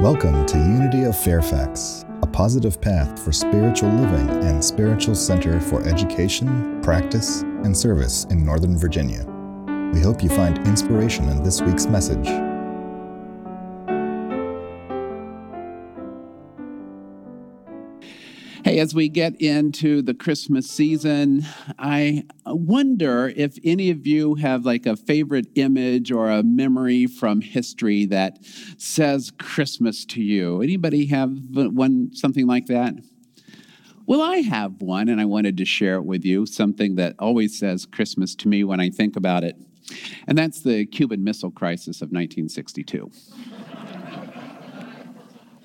Welcome to Unity of Fairfax, a positive path for spiritual living and spiritual center for education, practice, and service in Northern Virginia. We hope you find inspiration in this week's message. Hey, as we get into the Christmas season, I wonder if any of you have like a favorite image or a memory from history that says Christmas to you. Anybody have one something like that? Well, I have one and I wanted to share it with you, something that always says Christmas to me when I think about it. And that's the Cuban Missile Crisis of 1962.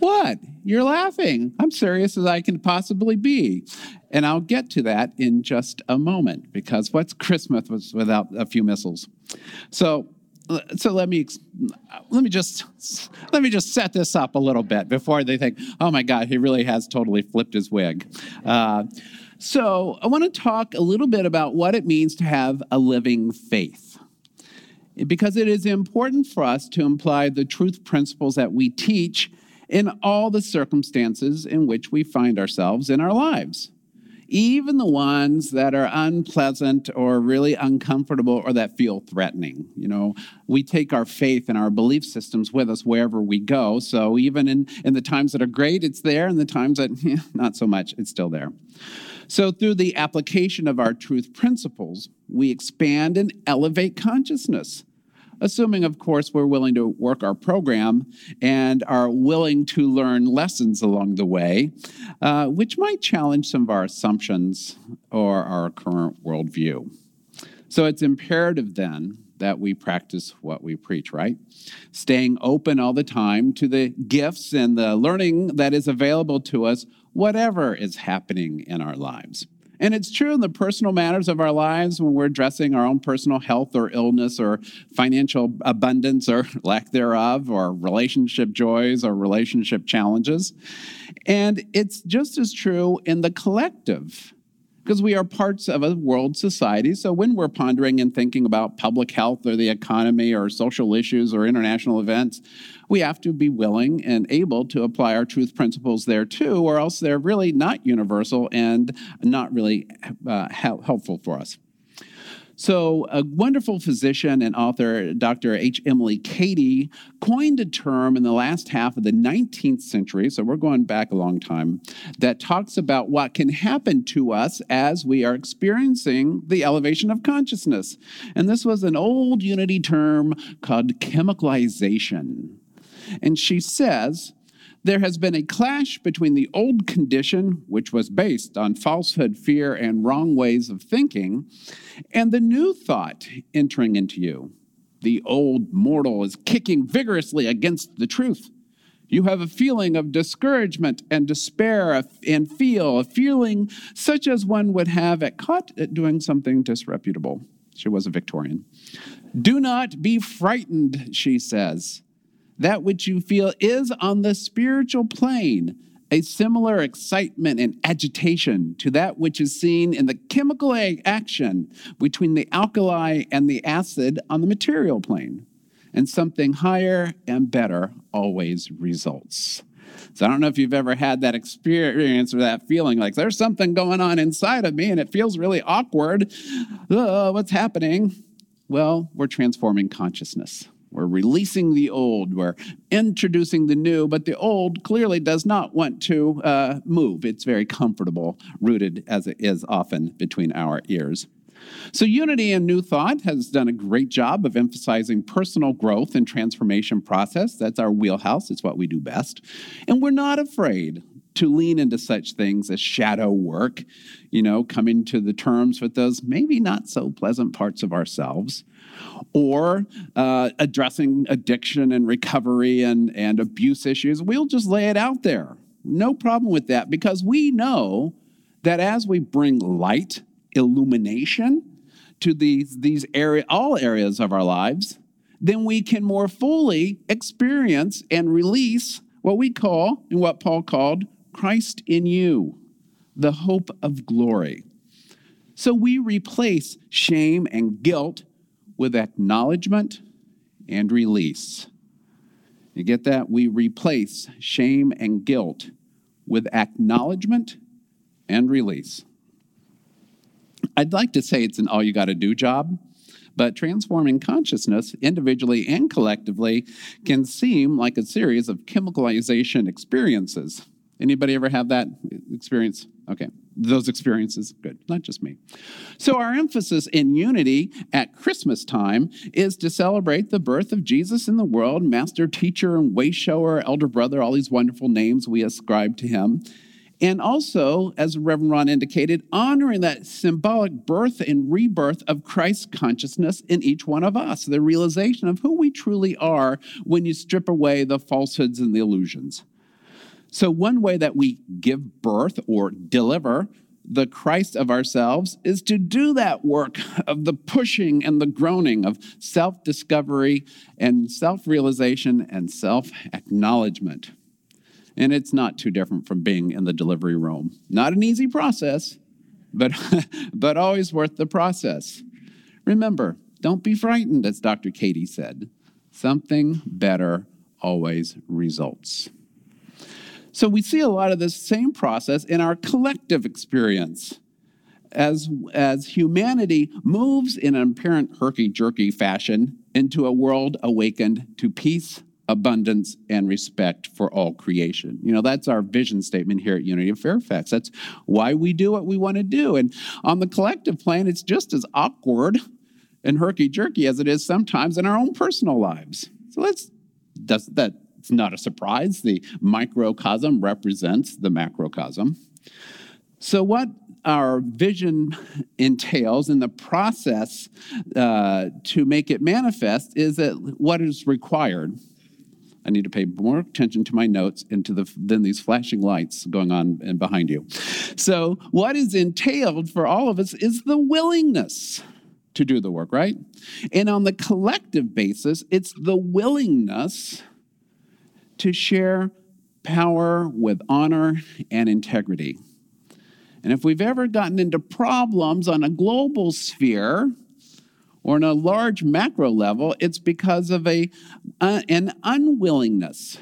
What? You're laughing. I'm serious as I can possibly be. And I'll get to that in just a moment because what's Christmas without a few missiles? So, so let me let me just let me just set this up a little bit before they think, oh my God, he really has totally flipped his wig. Uh, so I want to talk a little bit about what it means to have a living faith because it is important for us to imply the truth principles that we teach in all the circumstances in which we find ourselves in our lives, even the ones that are unpleasant or really uncomfortable or that feel threatening. You know, we take our faith and our belief systems with us wherever we go. So even in, in the times that are great, it's there, and the times that not so much, it's still there. So, through the application of our truth principles, we expand and elevate consciousness assuming, of course, we're willing to work our program and are willing to learn lessons along the way, uh, which might challenge some of our assumptions or our current worldview. So it's imperative then that we practice what we preach, right? Staying open all the time to the gifts and the learning that is available to us, whatever is happening in our lives. And it's true in the personal matters of our lives when we're addressing our own personal health or illness or financial abundance or lack thereof, or relationship joys or relationship challenges. And it's just as true in the collective because we are parts of a world society. So when we're pondering and thinking about public health or the economy or social issues or international events, we have to be willing and able to apply our truth principles there too, or else they're really not universal and not really uh, helpful for us. So, a wonderful physician and author, Dr. H. Emily Cady, coined a term in the last half of the 19th century, so we're going back a long time, that talks about what can happen to us as we are experiencing the elevation of consciousness. And this was an old unity term called chemicalization. And she says, there has been a clash between the old condition, which was based on falsehood, fear, and wrong ways of thinking, and the new thought entering into you. The old mortal is kicking vigorously against the truth. You have a feeling of discouragement and despair and feel, a feeling such as one would have at caught at doing something disreputable. She was a Victorian. Do not be frightened, she says that which you feel is on the spiritual plane a similar excitement and agitation to that which is seen in the chemical action between the alkali and the acid on the material plane. And something higher and better always results. So I don't know if you've ever had that experience or that feeling like there's something going on inside of me and it feels really awkward. Uh, what's happening? Well, we're transforming consciousness. We're releasing the old, we're introducing the new, but the old clearly does not want to uh, move. It's very comfortable, rooted as it is often between our ears. So, Unity and New Thought has done a great job of emphasizing personal growth and transformation process. That's our wheelhouse, it's what we do best. And we're not afraid to lean into such things as shadow work, you know, coming to the terms with those maybe not so pleasant parts of ourselves or uh, addressing addiction and recovery and, and abuse issues, we'll just lay it out there. No problem with that because we know that as we bring light, illumination to these, these area, all areas of our lives, then we can more fully experience and release what we call, and what Paul called, Christ in you, the hope of glory. So we replace shame and guilt with acknowledgement and release. You get that? We replace shame and guilt with acknowledgement and release. I'd like to say it's an all you got to do job, but transforming consciousness individually and collectively can seem like a series of chemicalization experiences. Anybody ever have that experience? Okay, those experiences, good, not just me. So, our emphasis in unity at Christmas time is to celebrate the birth of Jesus in the world, master, teacher, and way shower, elder brother, all these wonderful names we ascribe to him. And also, as Reverend Ron indicated, honoring that symbolic birth and rebirth of Christ's consciousness in each one of us, the realization of who we truly are when you strip away the falsehoods and the illusions. So, one way that we give birth or deliver the Christ of ourselves is to do that work of the pushing and the groaning of self discovery and self realization and self acknowledgement. And it's not too different from being in the delivery room. Not an easy process, but, but always worth the process. Remember, don't be frightened, as Dr. Cady said. Something better always results. So we see a lot of this same process in our collective experience. As, as humanity moves in an apparent herky jerky fashion into a world awakened to peace, abundance, and respect for all creation. You know, that's our vision statement here at Unity of Fairfax. That's why we do what we want to do. And on the collective plane, it's just as awkward and herky jerky as it is sometimes in our own personal lives. So let's, does that it's not a surprise. The microcosm represents the macrocosm. So, what our vision entails in the process uh, to make it manifest is that what is required. I need to pay more attention to my notes and to the, than these flashing lights going on and behind you. So, what is entailed for all of us is the willingness to do the work, right? And on the collective basis, it's the willingness to share power with honor and integrity. And if we've ever gotten into problems on a global sphere or on a large macro level, it's because of a, uh, an unwillingness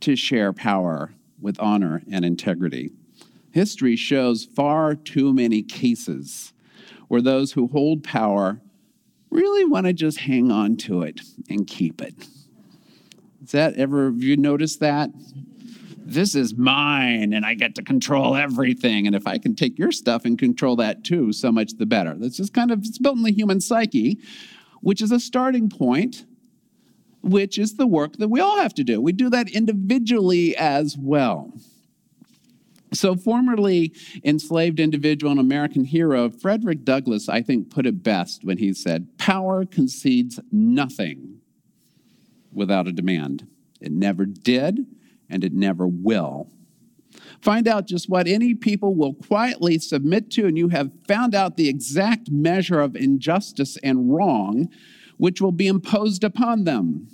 to share power with honor and integrity. History shows far too many cases where those who hold power really want to just hang on to it and keep it. Is that ever, have you noticed that? This is mine and I get to control everything. And if I can take your stuff and control that too, so much the better. That's just kind of, it's built in the human psyche, which is a starting point, which is the work that we all have to do. We do that individually as well. So, formerly enslaved individual and American hero Frederick Douglass, I think, put it best when he said, Power concedes nothing without a demand. It never did, and it never will. Find out just what any people will quietly submit to, and you have found out the exact measure of injustice and wrong which will be imposed upon them.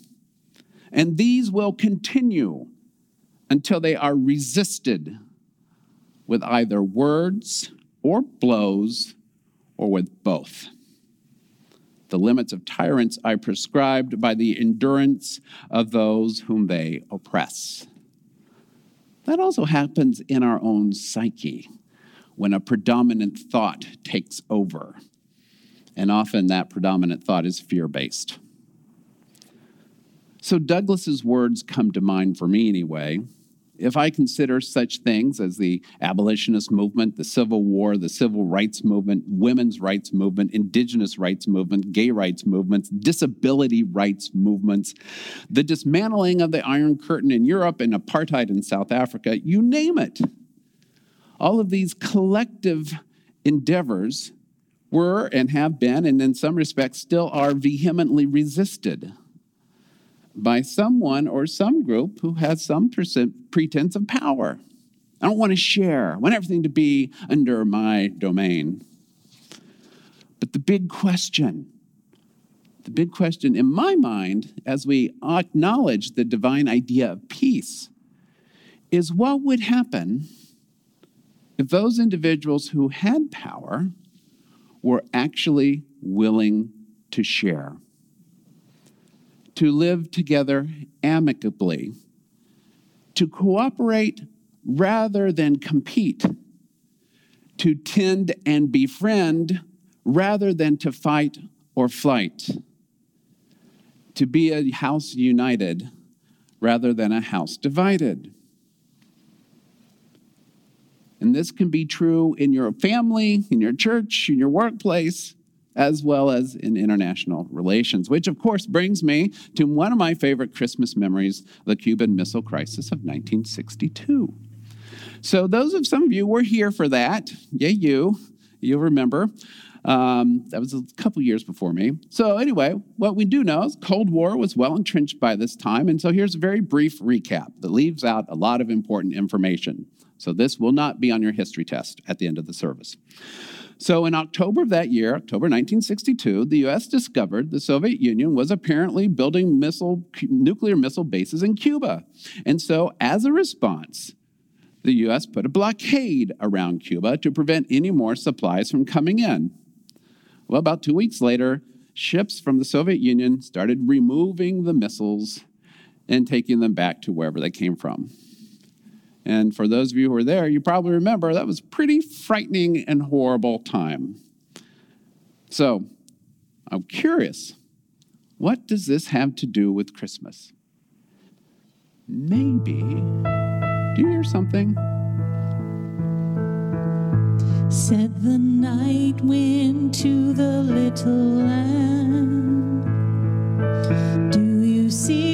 And these will continue until they are resisted with either words or blows or with both. The limits of tyrants I prescribed by the endurance of those whom they oppress. That also happens in our own psyche when a predominant thought takes over. And often that predominant thought is fear based. So Douglass's words come to mind for me anyway if I consider such things as the abolitionist movement, the Civil War, the civil rights movement, women's rights movement, indigenous rights movement, gay rights movements, disability rights movements, the dismantling of the Iron Curtain in Europe and apartheid in South Africa, you name it. All of these collective endeavors were and have been, and in some respects still are, vehemently resisted by someone or some group who has some pretense of power. I don't want to share. I want everything to be under my domain. But the big question, the big question in my mind, as we acknowledge the divine idea of peace, is what would happen if those individuals who had power were actually willing to share? To live together amicably, to cooperate rather than compete, to tend and befriend rather than to fight or flight, to be a house united rather than a house divided. And this can be true in your family, in your church, in your workplace, as well as in international relations, which of course brings me to one of my favorite Christmas memories the Cuban Missile Crisis of 1962. So, those of some of you were here for that. Yay, you. You'll remember. Um, that was a couple years before me. So, anyway, what we do know is Cold War was well entrenched by this time. And so, here's a very brief recap that leaves out a lot of important information. So, this will not be on your history test at the end of the service. So, in October of that year, October 1962, the US discovered the Soviet Union was apparently building missile, nuclear missile bases in Cuba. And so, as a response, the US put a blockade around Cuba to prevent any more supplies from coming in. Well, about two weeks later, ships from the Soviet Union started removing the missiles and taking them back to wherever they came from. And for those of you who were there, you probably remember that was a pretty frightening and horrible time. So, I'm curious what does this have to do with Christmas? Maybe do you hear something? Said the night wind to the little lamb. Do you see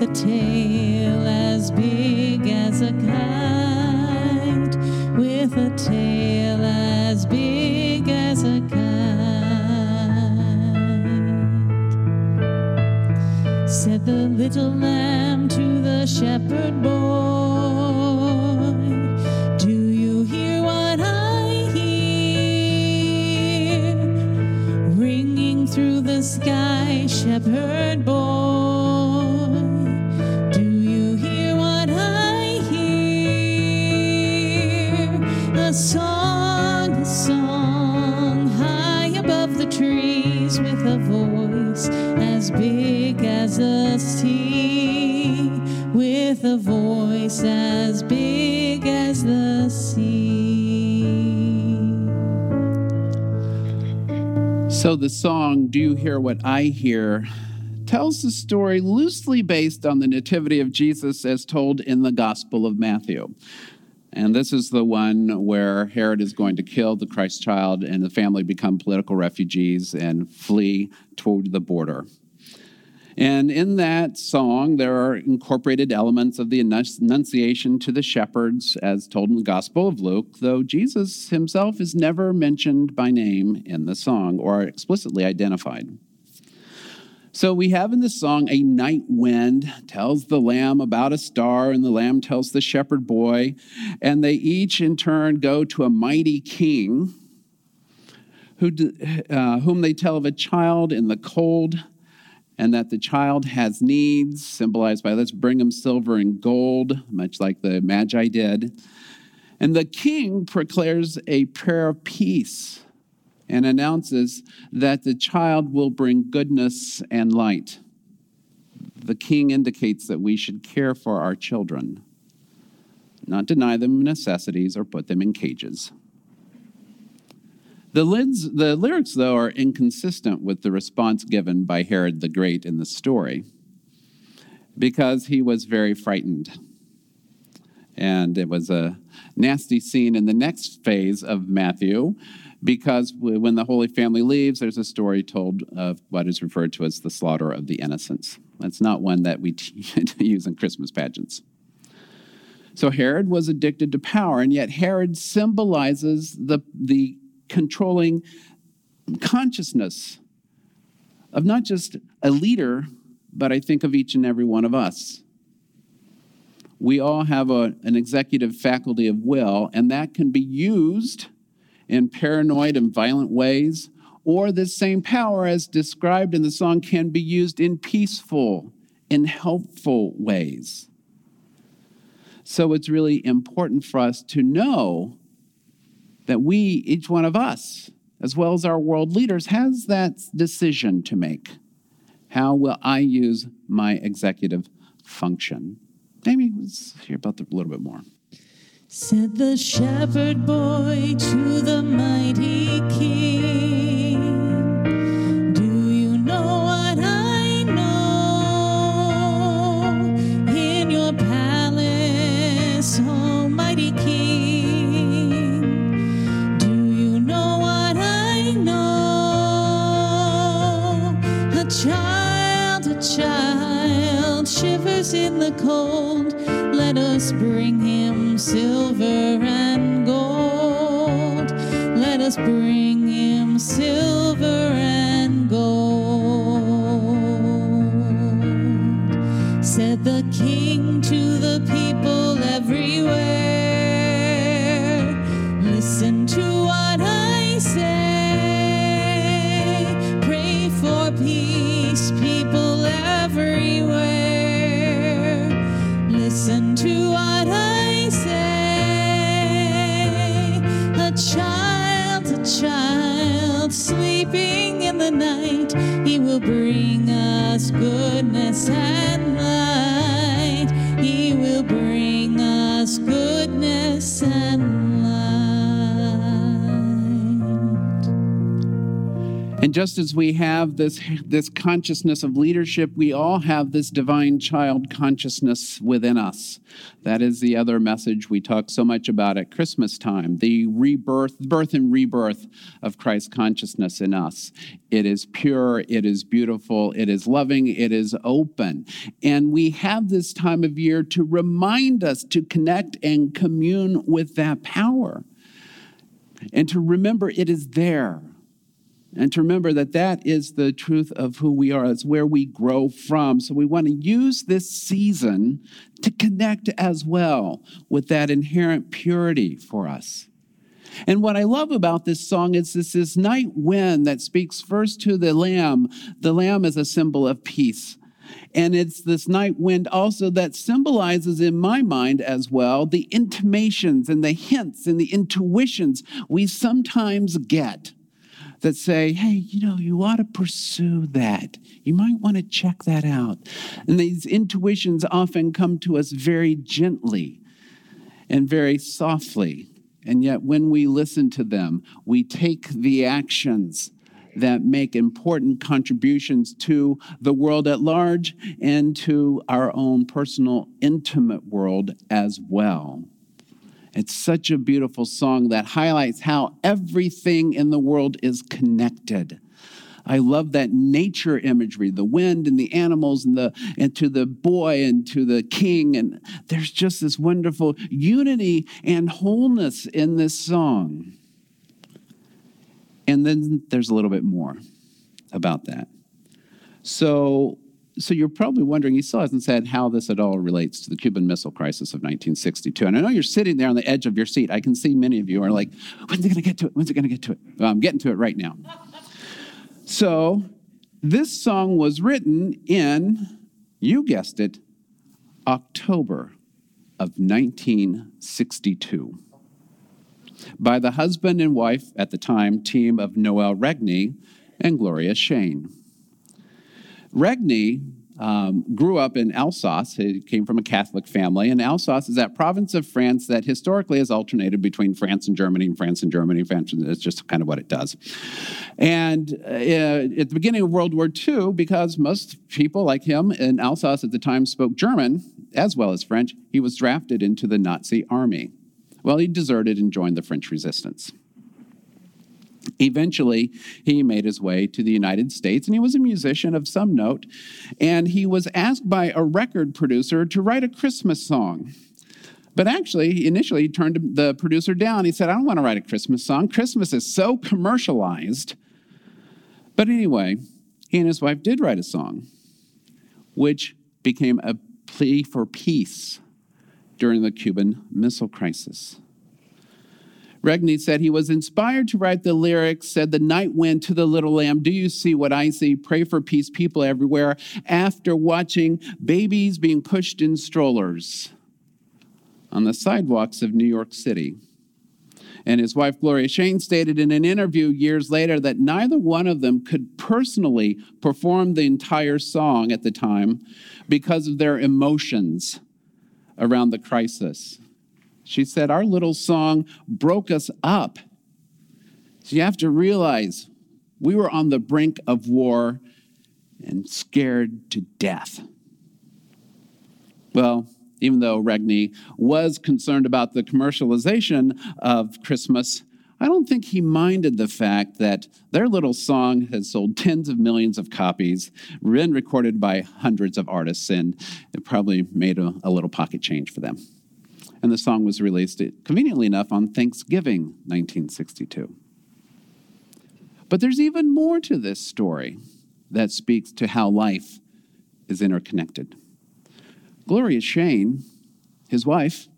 with a tail as big as a kite, with a tail as big as a kite. Said the little lamb to the shepherd boy, Do you hear what I hear? Ringing through the sky, shepherd boy. As big as the sea. So, the song, Do You Hear What I Hear, tells the story loosely based on the nativity of Jesus as told in the Gospel of Matthew. And this is the one where Herod is going to kill the Christ child and the family become political refugees and flee toward the border. And in that song, there are incorporated elements of the Annunciation to the shepherds, as told in the Gospel of Luke, though Jesus himself is never mentioned by name in the song or explicitly identified. So we have in this song a night wind tells the lamb about a star, and the lamb tells the shepherd boy, and they each in turn go to a mighty king who, uh, whom they tell of a child in the cold and that the child has needs, symbolized by let's bring him silver and gold, much like the Magi did. And the king declares a prayer of peace and announces that the child will bring goodness and light. The king indicates that we should care for our children, not deny them necessities or put them in cages. The, lids, the lyrics, though, are inconsistent with the response given by Herod the Great in the story because he was very frightened. And it was a nasty scene in the next phase of Matthew because when the Holy Family leaves, there's a story told of what is referred to as the slaughter of the innocents. That's not one that we use in Christmas pageants. So Herod was addicted to power, and yet Herod symbolizes the, the controlling consciousness of not just a leader, but I think of each and every one of us. We all have a, an executive faculty of will, and that can be used in paranoid and violent ways, or this same power, as described in the song, can be used in peaceful, in helpful ways. So it's really important for us to know that we, each one of us, as well as our world leaders, has that decision to make. How will I use my executive function? Amy, let's hear about that a little bit more. Said the shepherd boy to the mighty king, us bring him silver and gold. Let us bring just as we have this, this consciousness of leadership, we all have this divine child consciousness within us. That is the other message we talk so much about at Christmas time the rebirth, birth and rebirth of Christ consciousness in us. It is pure, it is beautiful, it is loving, it is open. And we have this time of year to remind us to connect and commune with that power and to remember it is there and to remember that that is the truth of who we are. It's where we grow from. So we want to use this season to connect as well with that inherent purity for us. And what I love about this song is this, this night wind that speaks first to the lamb. The lamb is a symbol of peace. And it's this night wind also that symbolizes in my mind as well the intimations and the hints and the intuitions we sometimes get that say, hey, you know, you ought to pursue that. You might want to check that out. And these intuitions often come to us very gently and very softly. And yet, when we listen to them, we take the actions that make important contributions to the world at large and to our own personal, intimate world as well. It's such a beautiful song that highlights how everything in the world is connected. I love that nature imagery, the wind and the animals and the and to the boy and to the king and there's just this wonderful unity and wholeness in this song. And then there's a little bit more about that. So so you're probably wondering, he still hasn't said how this at all relates to the Cuban Missile Crisis of 1962. And I know you're sitting there on the edge of your seat. I can see many of you are like, when's it going to get to it? When's it going to get to it? Well, I'm getting to it right now. so this song was written in, you guessed it, October of 1962 by the husband and wife at the time team of Noel Regney and Gloria Shayne. Regney um, grew up in Alsace. He came from a Catholic family, and Alsace is that province of France that historically has alternated between France and Germany, and France and Germany. And France, it's just kind of what it does. And uh, at the beginning of World War II, because most people like him in Alsace at the time spoke German as well as French, he was drafted into the Nazi army. Well, he deserted and joined the French resistance. Eventually, he made his way to the United States, and he was a musician of some note. And he was asked by a record producer to write a Christmas song. But actually, initially, he turned the producer down. He said, I don't want to write a Christmas song. Christmas is so commercialized. But anyway, he and his wife did write a song, which became a plea for peace during the Cuban Missile Crisis. Regney said he was inspired to write the lyrics, said, The night wind to the little lamb, do you see what I see? Pray for peace, people everywhere, after watching babies being pushed in strollers on the sidewalks of New York City. And his wife, Gloria Shayne, stated in an interview years later that neither one of them could personally perform the entire song at the time because of their emotions around the crisis. She said, Our little song broke us up. So you have to realize we were on the brink of war and scared to death. Well, even though Regney was concerned about the commercialization of Christmas, I don't think he minded the fact that their little song has sold tens of millions of copies, been recorded by hundreds of artists, and it probably made a, a little pocket change for them and the song was released, conveniently enough, on Thanksgiving 1962. But there's even more to this story that speaks to how life is interconnected. Gloria Shayne, his wife,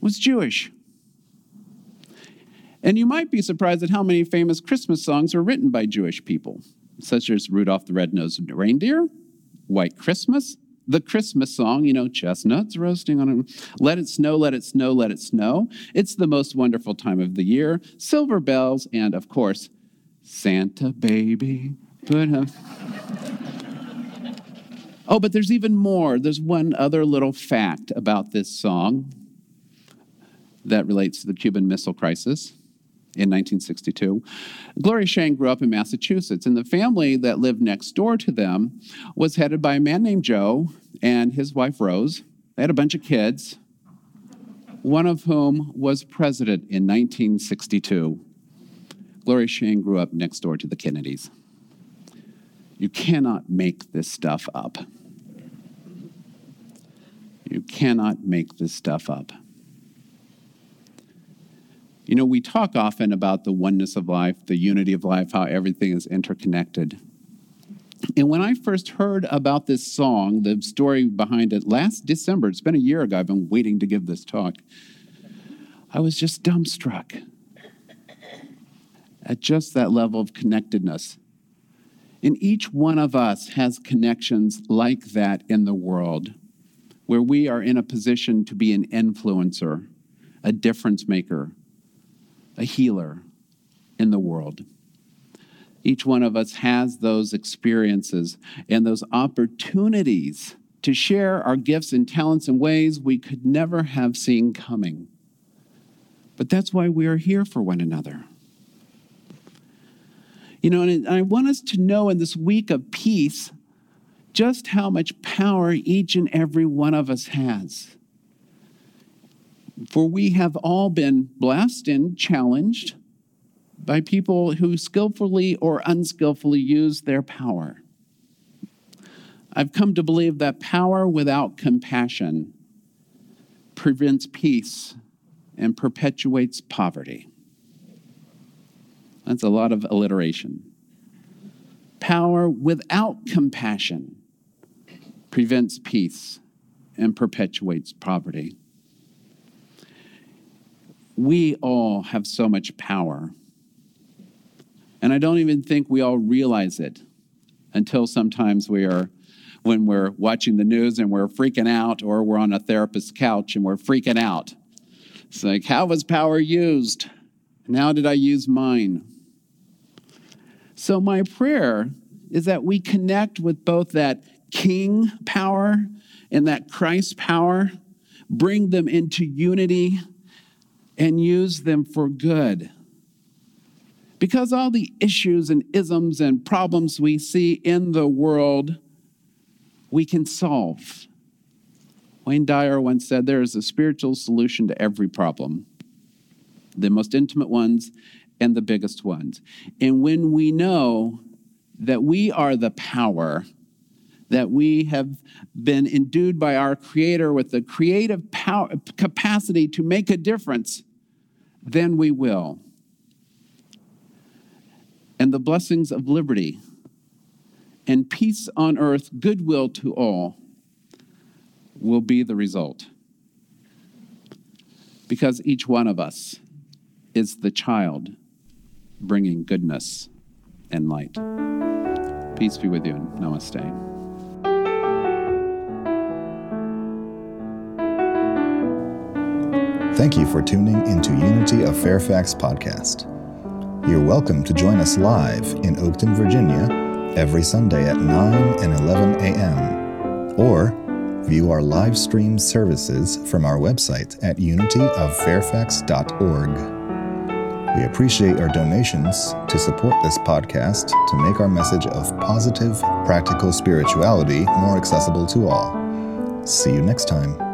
was Jewish. And you might be surprised at how many famous Christmas songs are written by Jewish people, such as Rudolph the Red-Nosed Reindeer, White Christmas, the Christmas song, you know, chestnuts roasting on them. Let it snow, let it snow, let it snow. It's the most wonderful time of the year. Silver bells, and of course, Santa baby. Put him. oh, but there's even more. There's one other little fact about this song that relates to the Cuban Missile Crisis in 1962. Gloria Shayne grew up in Massachusetts, and the family that lived next door to them was headed by a man named Joe and his wife Rose. They had a bunch of kids, one of whom was president in 1962. Gloria Shayne grew up next door to the Kennedys. You cannot make this stuff up. You cannot make this stuff up. You know, we talk often about the oneness of life, the unity of life, how everything is interconnected. And when I first heard about this song, the story behind it last December, it's been a year ago, I've been waiting to give this talk, I was just dumbstruck at just that level of connectedness. And each one of us has connections like that in the world, where we are in a position to be an influencer, a difference maker, a healer in the world. Each one of us has those experiences and those opportunities to share our gifts and talents in ways we could never have seen coming. But that's why we are here for one another. You know, and I want us to know in this week of peace just how much power each and every one of us has. For we have all been blessed and challenged by people who skillfully or unskillfully use their power. I've come to believe that power without compassion prevents peace and perpetuates poverty. That's a lot of alliteration. Power without compassion prevents peace and perpetuates poverty. We all have so much power. And I don't even think we all realize it until sometimes we are, when we're watching the news and we're freaking out, or we're on a therapist's couch and we're freaking out. It's like, how was power used? And how did I use mine? So, my prayer is that we connect with both that king power and that Christ power, bring them into unity and use them for good. Because all the issues and isms and problems we see in the world, we can solve. Wayne Dyer once said there is a spiritual solution to every problem, the most intimate ones and the biggest ones. And when we know that we are the power, that we have been endued by our Creator with the creative power, capacity to make a difference, then we will. And the blessings of liberty and peace on earth, goodwill to all, will be the result. Because each one of us is the child bringing goodness and light. Peace be with you and namaste. Thank you for tuning into Unity of Fairfax podcast. You're welcome to join us live in Oakton, Virginia, every Sunday at 9 and 11 a.m. Or view our live stream services from our website at unityoffairfax.org. We appreciate our donations to support this podcast to make our message of positive, practical spirituality more accessible to all. See you next time.